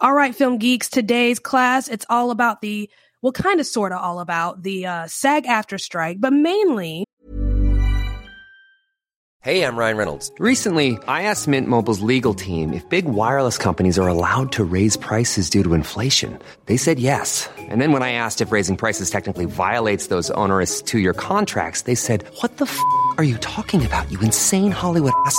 All right, film geeks, today's class, it's all about the, well, kind of sort of all about the uh, SAG-AFTRA strike, but mainly Hey, I'm Ryan Reynolds. Recently, I asked Mint Mobile's legal team if big wireless companies are allowed to raise prices due to inflation. They said yes. And then when I asked if raising prices technically violates those onerous two year contracts, they said, What the f are you talking about, you insane Hollywood ass?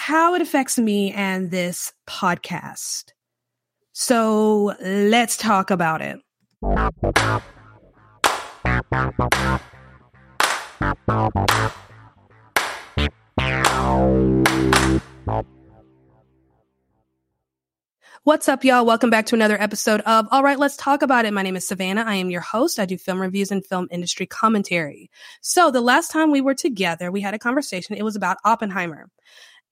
How it affects me and this podcast. So let's talk about it. What's up, y'all? Welcome back to another episode of All Right, Let's Talk About It. My name is Savannah. I am your host. I do film reviews and film industry commentary. So the last time we were together, we had a conversation. It was about Oppenheimer.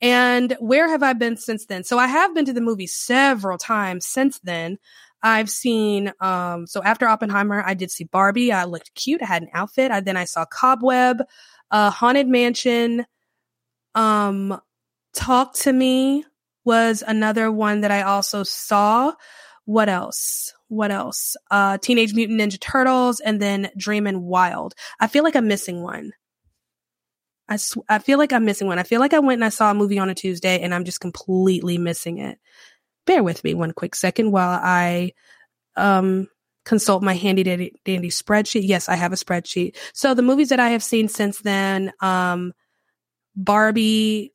And where have I been since then? So I have been to the movie several times since then. I've seen, um, so after Oppenheimer, I did see Barbie. I looked cute. I had an outfit. I, then I saw Cobweb, uh, Haunted Mansion, um, Talk to Me was another one that I also saw. What else? What else? Uh, Teenage Mutant Ninja Turtles and then Dreamin' Wild. I feel like I'm missing one. I, sw- I feel like I'm missing one. I feel like I went and I saw a movie on a Tuesday and I'm just completely missing it. Bear with me one quick second while I um, consult my handy dandy, dandy spreadsheet. Yes, I have a spreadsheet. So the movies that I have seen since then, um, Barbie,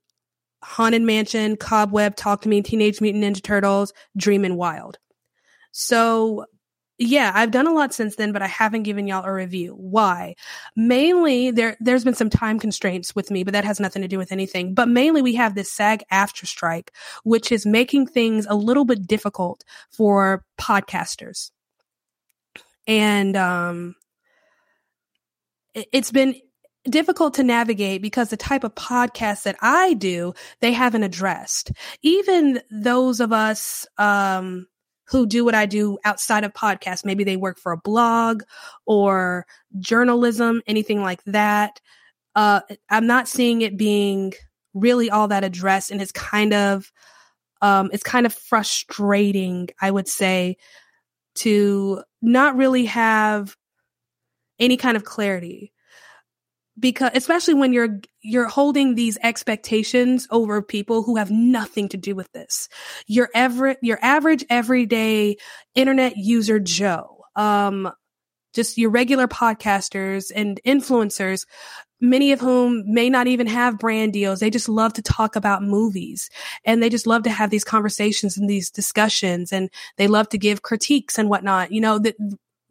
Haunted Mansion, Cobweb, Talk to Me, Teenage Mutant Ninja Turtles, Dreamin' Wild. So yeah, I've done a lot since then, but I haven't given y'all a review. Why? Mainly there there's been some time constraints with me, but that has nothing to do with anything. But mainly we have this SAG-AFTRA strike, which is making things a little bit difficult for podcasters. And um it's been difficult to navigate because the type of podcasts that I do, they haven't addressed. Even those of us um who do what I do outside of podcasts. Maybe they work for a blog or journalism, anything like that. Uh, I'm not seeing it being really all that addressed, and it's kind of, um, it's kind of frustrating, I would say, to not really have any kind of clarity because especially when you're you're holding these expectations over people who have nothing to do with this your ever your average everyday internet user joe um just your regular podcasters and influencers many of whom may not even have brand deals. They just love to talk about movies and they just love to have these conversations and these discussions and they love to give critiques and whatnot. You know, that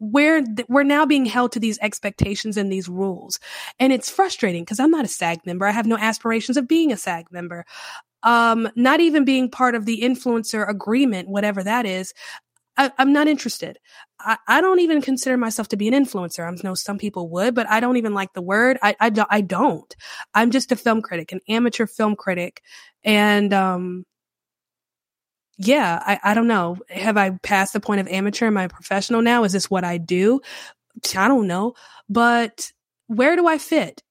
we're we're now being held to these expectations and these rules and it's frustrating because i'm not a sag member i have no aspirations of being a sag member um not even being part of the influencer agreement whatever that is I, am not interested. I, I, don't even consider myself to be an influencer. I know some people would, but I don't even like the word. I, I, I don't. I'm just a film critic, an amateur film critic. And, um, yeah, I, I don't know. Have I passed the point of amateur? Am I professional now? Is this what I do? I don't know. But where do I fit?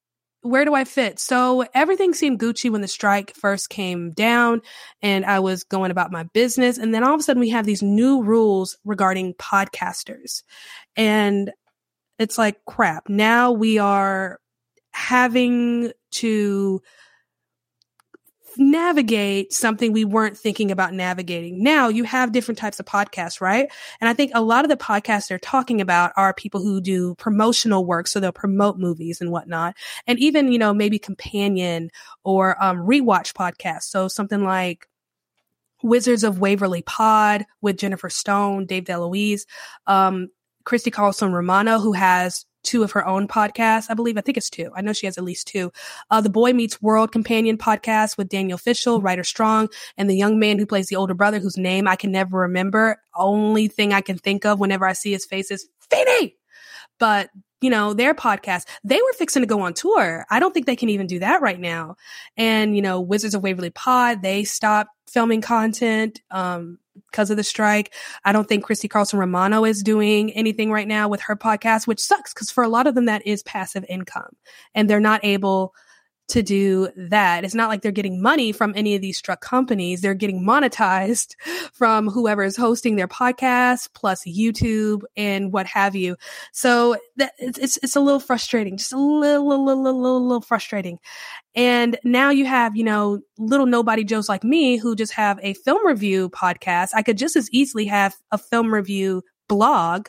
Where do I fit? So everything seemed Gucci when the strike first came down and I was going about my business. And then all of a sudden we have these new rules regarding podcasters. And it's like crap. Now we are having to navigate something we weren't thinking about navigating. Now you have different types of podcasts, right? And I think a lot of the podcasts they're talking about are people who do promotional work. So they'll promote movies and whatnot. And even, you know, maybe companion or um, rewatch podcasts. So something like Wizards of Waverly Pod with Jennifer Stone, Dave DeLuise, um, Christy Carlson Romano, who has two of her own podcasts. I believe, I think it's two. I know she has at least two. Uh, the Boy Meets World companion podcast with Danielle Fishel, Rider Strong, and the young man who plays the older brother whose name I can never remember. Only thing I can think of whenever I see his face is Feeney. But you know, their podcast, they were fixing to go on tour. I don't think they can even do that right now. And, you know, Wizards of Waverly Pod, they stopped filming content. Um, because of the strike. I don't think Christy Carlson Romano is doing anything right now with her podcast, which sucks because for a lot of them, that is passive income and they're not able to do that. It's not like they're getting money from any of these struck companies. They're getting monetized from whoever is hosting their podcast plus YouTube and what have you. So that it's, it's, it's a little frustrating, just a little, little, little, little, little frustrating. And now you have, you know, little nobody Joes like me who just have a film review podcast. I could just as easily have a film review blog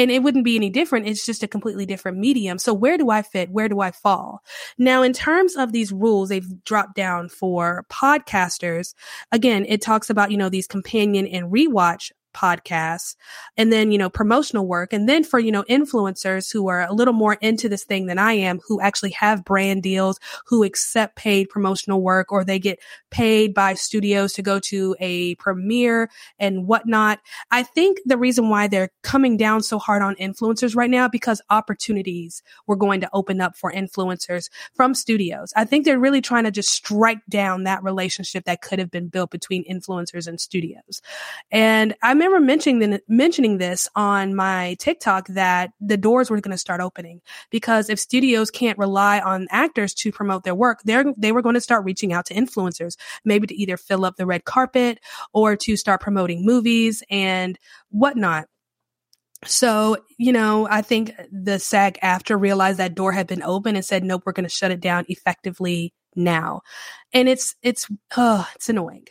and it wouldn't be any different. It's just a completely different medium. So where do I fit? Where do I fall? Now, in terms of these rules, they've dropped down for podcasters. Again, it talks about, you know, these companion and rewatch podcasts and then, you know, promotional work. And then for, you know, influencers who are a little more into this thing than I am, who actually have brand deals, who accept paid promotional work, or they get paid by studios to go to a premiere and whatnot. I think the reason why they're coming down so hard on influencers right now, because opportunities were going to open up for influencers from studios. I think they're really trying to just strike down that relationship that could have been built between influencers and studios. And I'm remember mentioning mentioning this on my TikTok that the doors were going to start opening because if studios can't rely on actors to promote their work, they they were going to start reaching out to influencers, maybe to either fill up the red carpet or to start promoting movies and whatnot. So, you know, I think the SAG-AFTRA realized that door had been open and said, nope, we're going to shut it down effectively now. And it's, it's, it's annoying.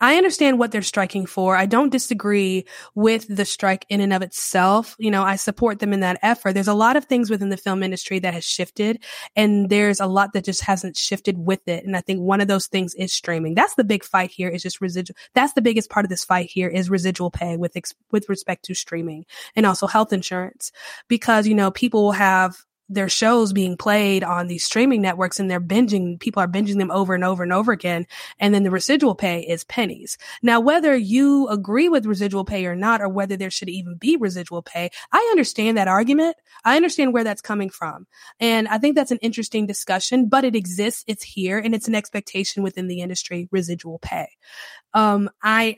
I understand what they're striking for. I don't disagree with the strike in and of itself. You know, I support them in that effort. There's a lot of things within the film industry that has shifted and there's a lot that just hasn't shifted with it. And I think one of those things is streaming. That's the big fight here is just residual. That's the biggest part of this fight here is residual pay with, ex- with respect to streaming and also health insurance because, you know, people will have their shows being played on these streaming networks and they're binging, people are binging them over and over and over again. And then the residual pay is pennies. Now, whether you agree with residual pay or not, or whether there should even be residual pay, I understand that argument. I understand where that's coming from. And I think that's an interesting discussion, but it exists. It's here and it's an expectation within the industry, residual pay. Um, I,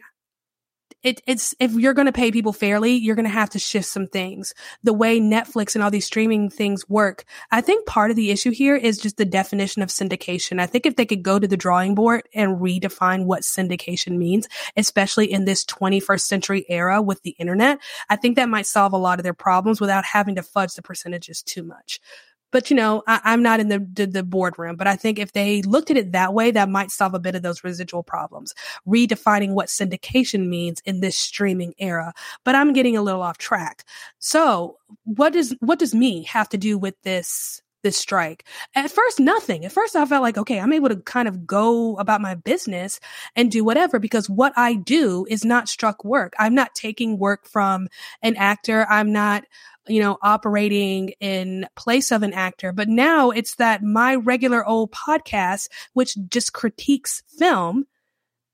it, it's if you're going to pay people fairly, you're going to have to shift some things. The way Netflix and all these streaming things work, I think part of the issue here is just the definition of syndication. I think if they could go to the drawing board and redefine what syndication means, especially in this 21st century era with the internet, I think that might solve a lot of their problems without having to fudge the percentages too much. But you know, I, am not in the, the, the boardroom, but I think if they looked at it that way, that might solve a bit of those residual problems, redefining what syndication means in this streaming era. But I'm getting a little off track. So what does, what does me have to do with this this strike. At first, nothing. At first, I felt like, okay, I'm able to kind of go about my business and do whatever because what I do is not struck work. I'm not taking work from an actor. I'm not you know, operating in place of an actor. But now it's that my regular old podcast, which just critiques film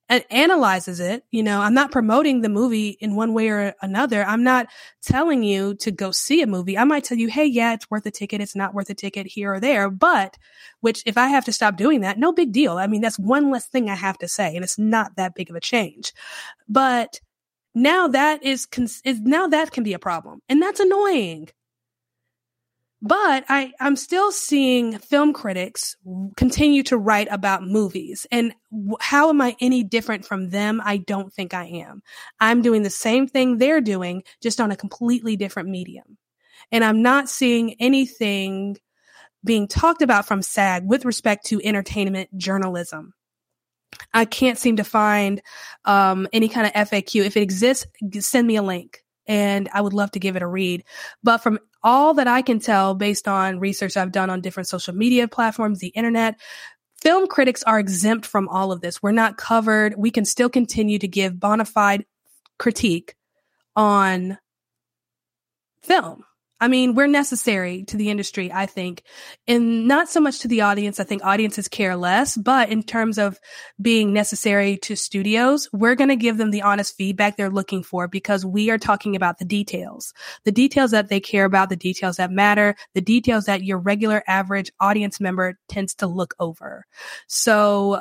and analyzes it. You know, I'm not promoting the movie in one way or another. I'm not telling you to go see a movie. I might tell you, Hey, yeah, it's worth a ticket. It's not worth a ticket here or there. But which if I have to stop doing that, no big deal. I mean, that's one less thing I have to say and it's not that big of a change. But now that is, is now that can be a problem and that's annoying but I, I'm still seeing film critics continue to write about movies. And how am I any different from them? I don't think I am. I'm doing the same thing they're doing, just on a completely different medium. And I'm not seeing anything being talked about from SAG with respect to entertainment journalism. I can't seem to find um, any kind of FAQ. If it exists, send me a link and I would love to give it a read. But from all that I can tell based on research I've done on different social media platforms, the internet, film critics are exempt from all of this. We're not covered. We can still continue to give bona fide critique on film. I mean, we're necessary to the industry, I think, and not so much to the audience. I think audiences care less, but in terms of being necessary to studios, we're going to give them the honest feedback they're looking for because we are talking about the details, the details that they care about, the details that matter, the details that your regular average audience member tends to look over. So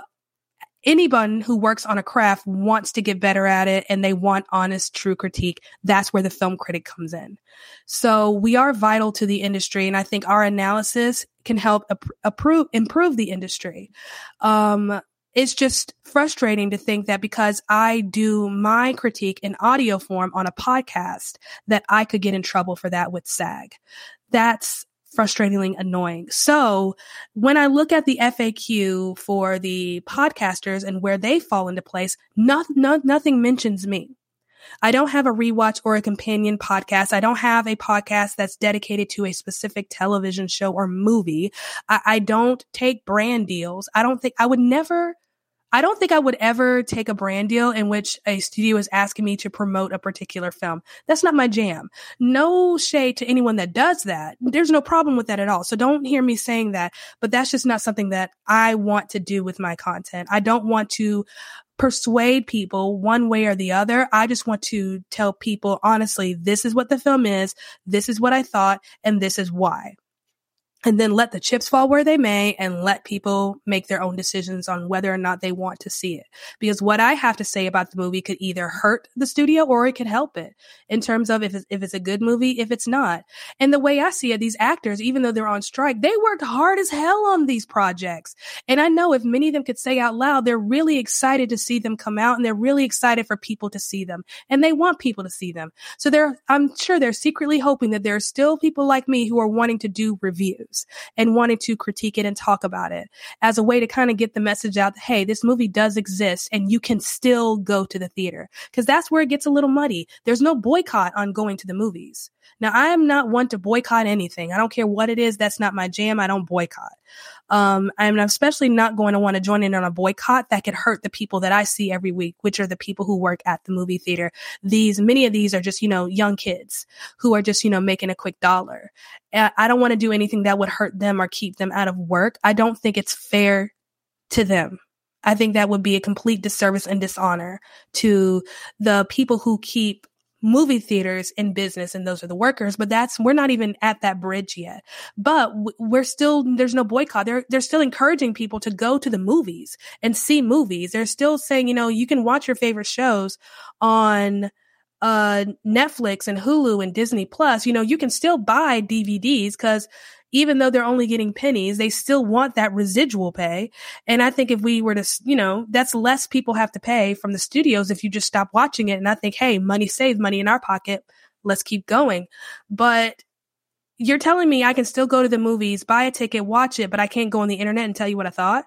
anyone who works on a craft wants to get better at it and they want honest, true critique. That's where the film critic comes in. So we are vital to the industry. And I think our analysis can help approve, improve the industry. Um, it's just frustrating to think that because I do my critique in audio form on a podcast that I could get in trouble for that with SAG. That's frustratingly annoying. So when I look at the FAQ for the podcasters and where they fall into place, not, not, nothing mentions me. I don't have a rewatch or a companion podcast. I don't have a podcast that's dedicated to a specific television show or movie. I, I don't take brand deals. I don't think I would never I don't think I would ever take a brand deal in which a studio is asking me to promote a particular film. That's not my jam. No shade to anyone that does that. There's no problem with that at all. So don't hear me saying that, but that's just not something that I want to do with my content. I don't want to persuade people one way or the other. I just want to tell people honestly, this is what the film is. This is what I thought and this is why and then let the chips fall where they may and let people make their own decisions on whether or not they want to see it. Because what I have to say about the movie could either hurt the studio or it could help it in terms of if it's, if it's a good movie, if it's not. And the way I see it, these actors, even though they're on strike, they worked hard as hell on these projects. And I know if many of them could say out loud, they're really excited to see them come out and they're really excited for people to see them and they want people to see them. So they're, I'm sure they're secretly hoping that there are still people like me who are wanting to do reviews. Reviews and wanting to critique it and talk about it as a way to kind of get the message out that, hey, this movie does exist and you can still go to the theater. Cause that's where it gets a little muddy. There's no boycott on going to the movies. Now, I am not one to boycott anything. I don't care what it is. That's not my jam. I don't boycott. Um, I'm especially not going to want to join in on a boycott that could hurt the people that I see every week, which are the people who work at the movie theater. These, many of these are just, you know, young kids who are just, you know, making a quick dollar. I don't want to do anything that would hurt them or keep them out of work. I don't think it's fair to them. I think that would be a complete disservice and dishonor to the people who keep movie theaters in business and those are the workers but that's we're not even at that bridge yet. But we're still there's no boycott. They're they're still encouraging people to go to the movies and see movies. They're still saying you know you can watch your favorite shows on uh Netflix and Hulu and Disney Plus. You know you can still buy DVDs cuz even though they're only getting pennies, they still want that residual pay. And I think if we were to, you know, that's less people have to pay from the studios if you just stop watching it. And I think, hey, money saved, money in our pocket. Let's keep going. But you're telling me I can still go to the movies, buy a ticket, watch it, but I can't go on the internet and tell you what I thought?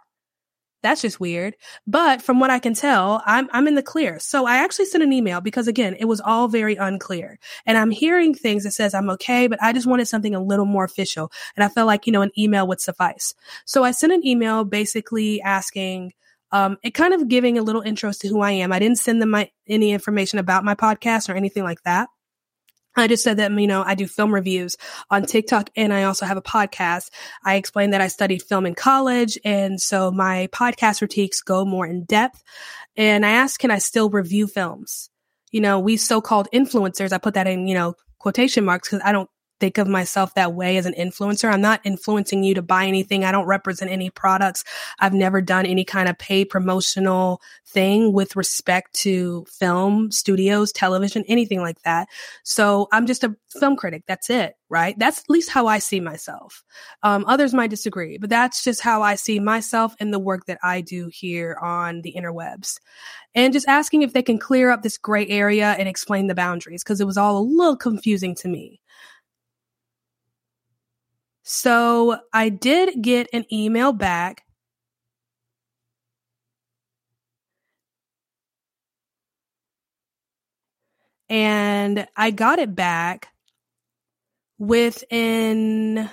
That's just weird. But from what I can tell, I'm, I'm in the clear. So I actually sent an email because again, it was all very unclear and I'm hearing things that says I'm okay, but I just wanted something a little more official. And I felt like, you know, an email would suffice. So I sent an email basically asking, um, it kind of giving a little intro to who I am. I didn't send them my, any information about my podcast or anything like that. I just said that, you know, I do film reviews on TikTok and I also have a podcast. I explained that I studied film in college. And so my podcast critiques go more in depth. And I asked, can I still review films? You know, we so-called influencers, I put that in, you know, quotation marks because I don't think of myself that way as an influencer. I'm not influencing you to buy anything. I don't represent any products. I've never done any kind of paid promotional thing with respect to film, studios, television, anything like that. So I'm just a film critic. That's it, right? That's at least how I see myself. Um, others might disagree, but that's just how I see myself and the work that I do here on the interwebs. And just asking if they can clear up this gray area and explain the boundaries because it was all a little confusing to me. So I did get an email back. And I got it back within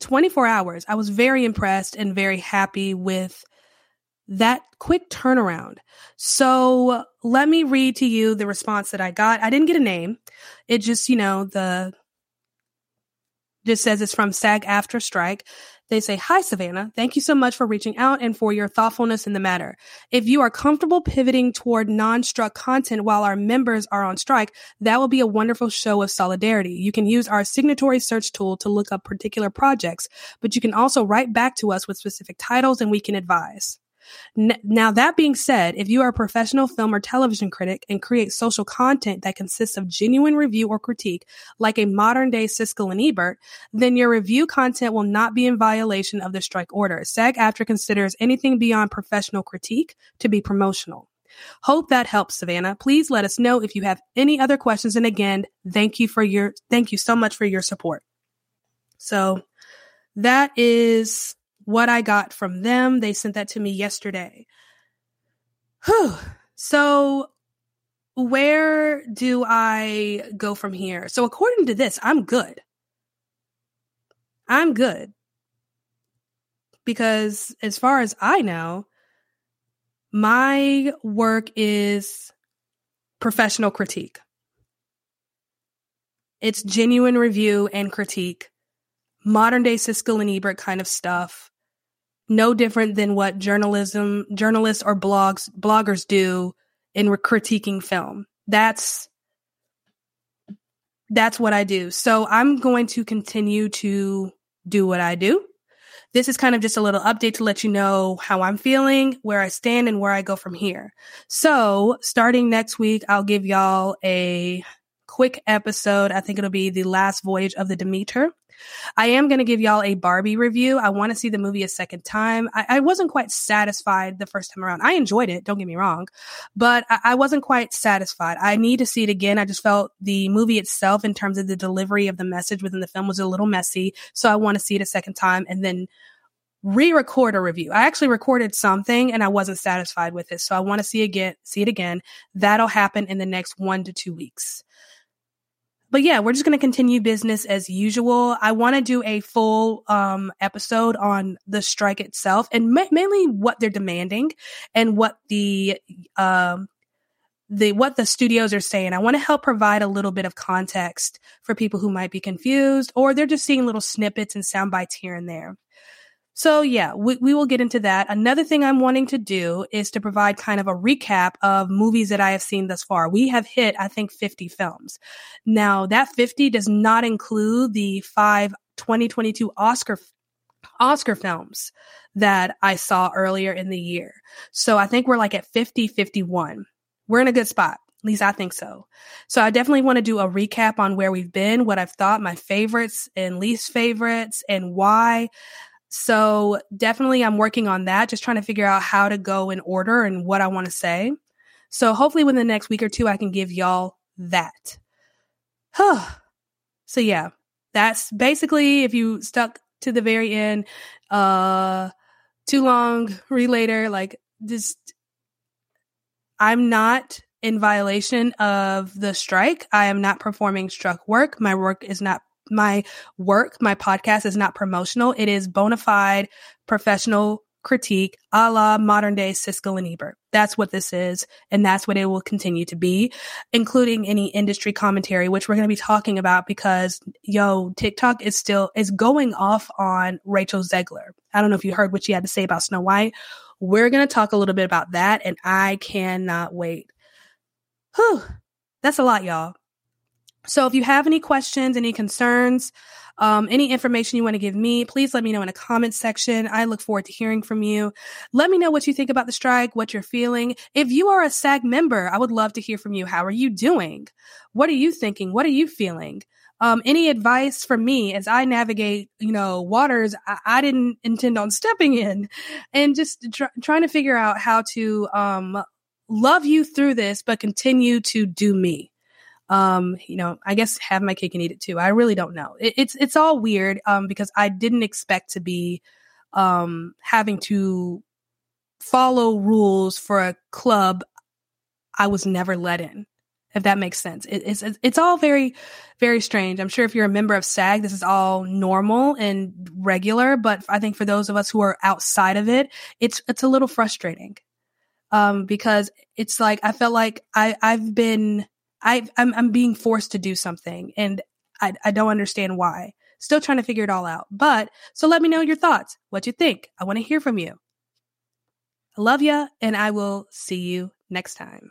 24 hours. I was very impressed and very happy with that quick turnaround. So let me read to you the response that I got. I didn't get a name. It just, you know, the just says it's from SAG-AFTRA strike. They say, Hi, Savannah. Thank you so much for reaching out and for your thoughtfulness in the matter. If you are comfortable pivoting toward non-struck content while our members are on strike, that will be a wonderful show of solidarity. You can use our signatory search tool to look up particular projects, but you can also write back to us with specific titles and we can advise. Now, that being said, if you are a professional film or television critic and create social content that consists of genuine review or critique, like a modern day Siskel and Ebert, then your review content will not be in violation of the strike order. SAG-AFTRA considers anything beyond professional critique to be promotional. Hope that helps, Savannah. Please let us know if you have any other questions. And again, thank you for your, thank you so much for your support. So that is what I got from them. They sent that to me yesterday. Whew. So where do I go from here? So according to this, I'm good. I'm good. Because as far as I know, my work is professional critique. It's genuine review and critique, modern day Siskel and Ebert kind of stuff no different than what journalism journalists or blogs bloggers do in critiquing film. That's that's what I do. So I'm going to continue to do what I do. This is kind of just a little update to let you know how I'm feeling, where I stand, and where I go from here. So starting next week, I'll give y'all a quick episode. I think it'll be the last voyage of the Demeter. I am going to give y'all a Barbie review. I want to see the movie a second time. I, I, wasn't quite satisfied the first time around. I enjoyed it. Don't get me wrong, but I, I wasn't quite satisfied. I need to see it again. I just felt the movie itself in terms of the delivery of the message within the film was a little messy. So I want to see it a second time and then re-record a review. I actually recorded something and I wasn't satisfied with it. So I want to see it again, see it again. That'll happen in the next one to two weeks. But yeah, we're just going to continue business as usual. I want to do a full um, episode on the strike itself and ma- mainly what they're demanding and what the um, the what the studios are saying. I want to help provide a little bit of context for people who might be confused or they're just seeing little snippets and sound bites here and there. So yeah, we, we will get into that. Another thing I'm wanting to do is to provide kind of a recap of movies that I have seen thus far. We have hit, I think, 50 films. Now that 50 does not include the five 2022 Oscar Oscar films that I saw earlier in the year. So I think we're like at 50, 51. We're in a good spot. At least I think so. So I definitely want to do a recap on where we've been, what I've thought, my favorites and least favorites, and why. So definitely I'm working on that, just trying to figure out how to go in order and what I want to say. So hopefully within the next week or two, I can give y'all that. so yeah, that's basically if you stuck to the very end, uh, too long, read later, like just, I'm not in violation of the strike. I am not performing struck work. My work is not my work, my podcast is not promotional. It is bona fide professional critique a la modern day Siskel and Ebert. That's what this is. And that's what it will continue to be, including any industry commentary, which we're going to be talking about because yo, TikTok is still, is going off on Rachel Zegler. I don't know if you heard what she had to say about Snow White. We're going to talk a little bit about that and I cannot wait. Whew. That's a lot, y'all. So if you have any questions, any concerns, um, any information you want to give me, please let me know in the comments section. I look forward to hearing from you. Let me know what you think about the strike, what you're feeling. If you are a SAG member, I would love to hear from you. How are you doing? What are you thinking? What are you feeling? Um, any advice from me as I navigate, you know, waters I, I didn't intend on stepping in and just tr- trying to figure out how to, um, love you through this, but continue to do me um, you know, I guess have my cake and eat it too. I really don't know. It, it's it's all weird um, because I didn't expect to be um, having to follow rules for a club I was never let in. If that makes sense, it, it's it's all very very strange. I'm sure if you're a member of SAG, this is all normal and regular. But I think for those of us who are outside of it, it's it's a little frustrating um, because it's like I felt like I I've been I, I'm, I'm being forced to do something and I, I don't understand why. Still trying to figure it all out. But so let me know your thoughts. What you think? I want to hear from you. I love you and I will see you next time.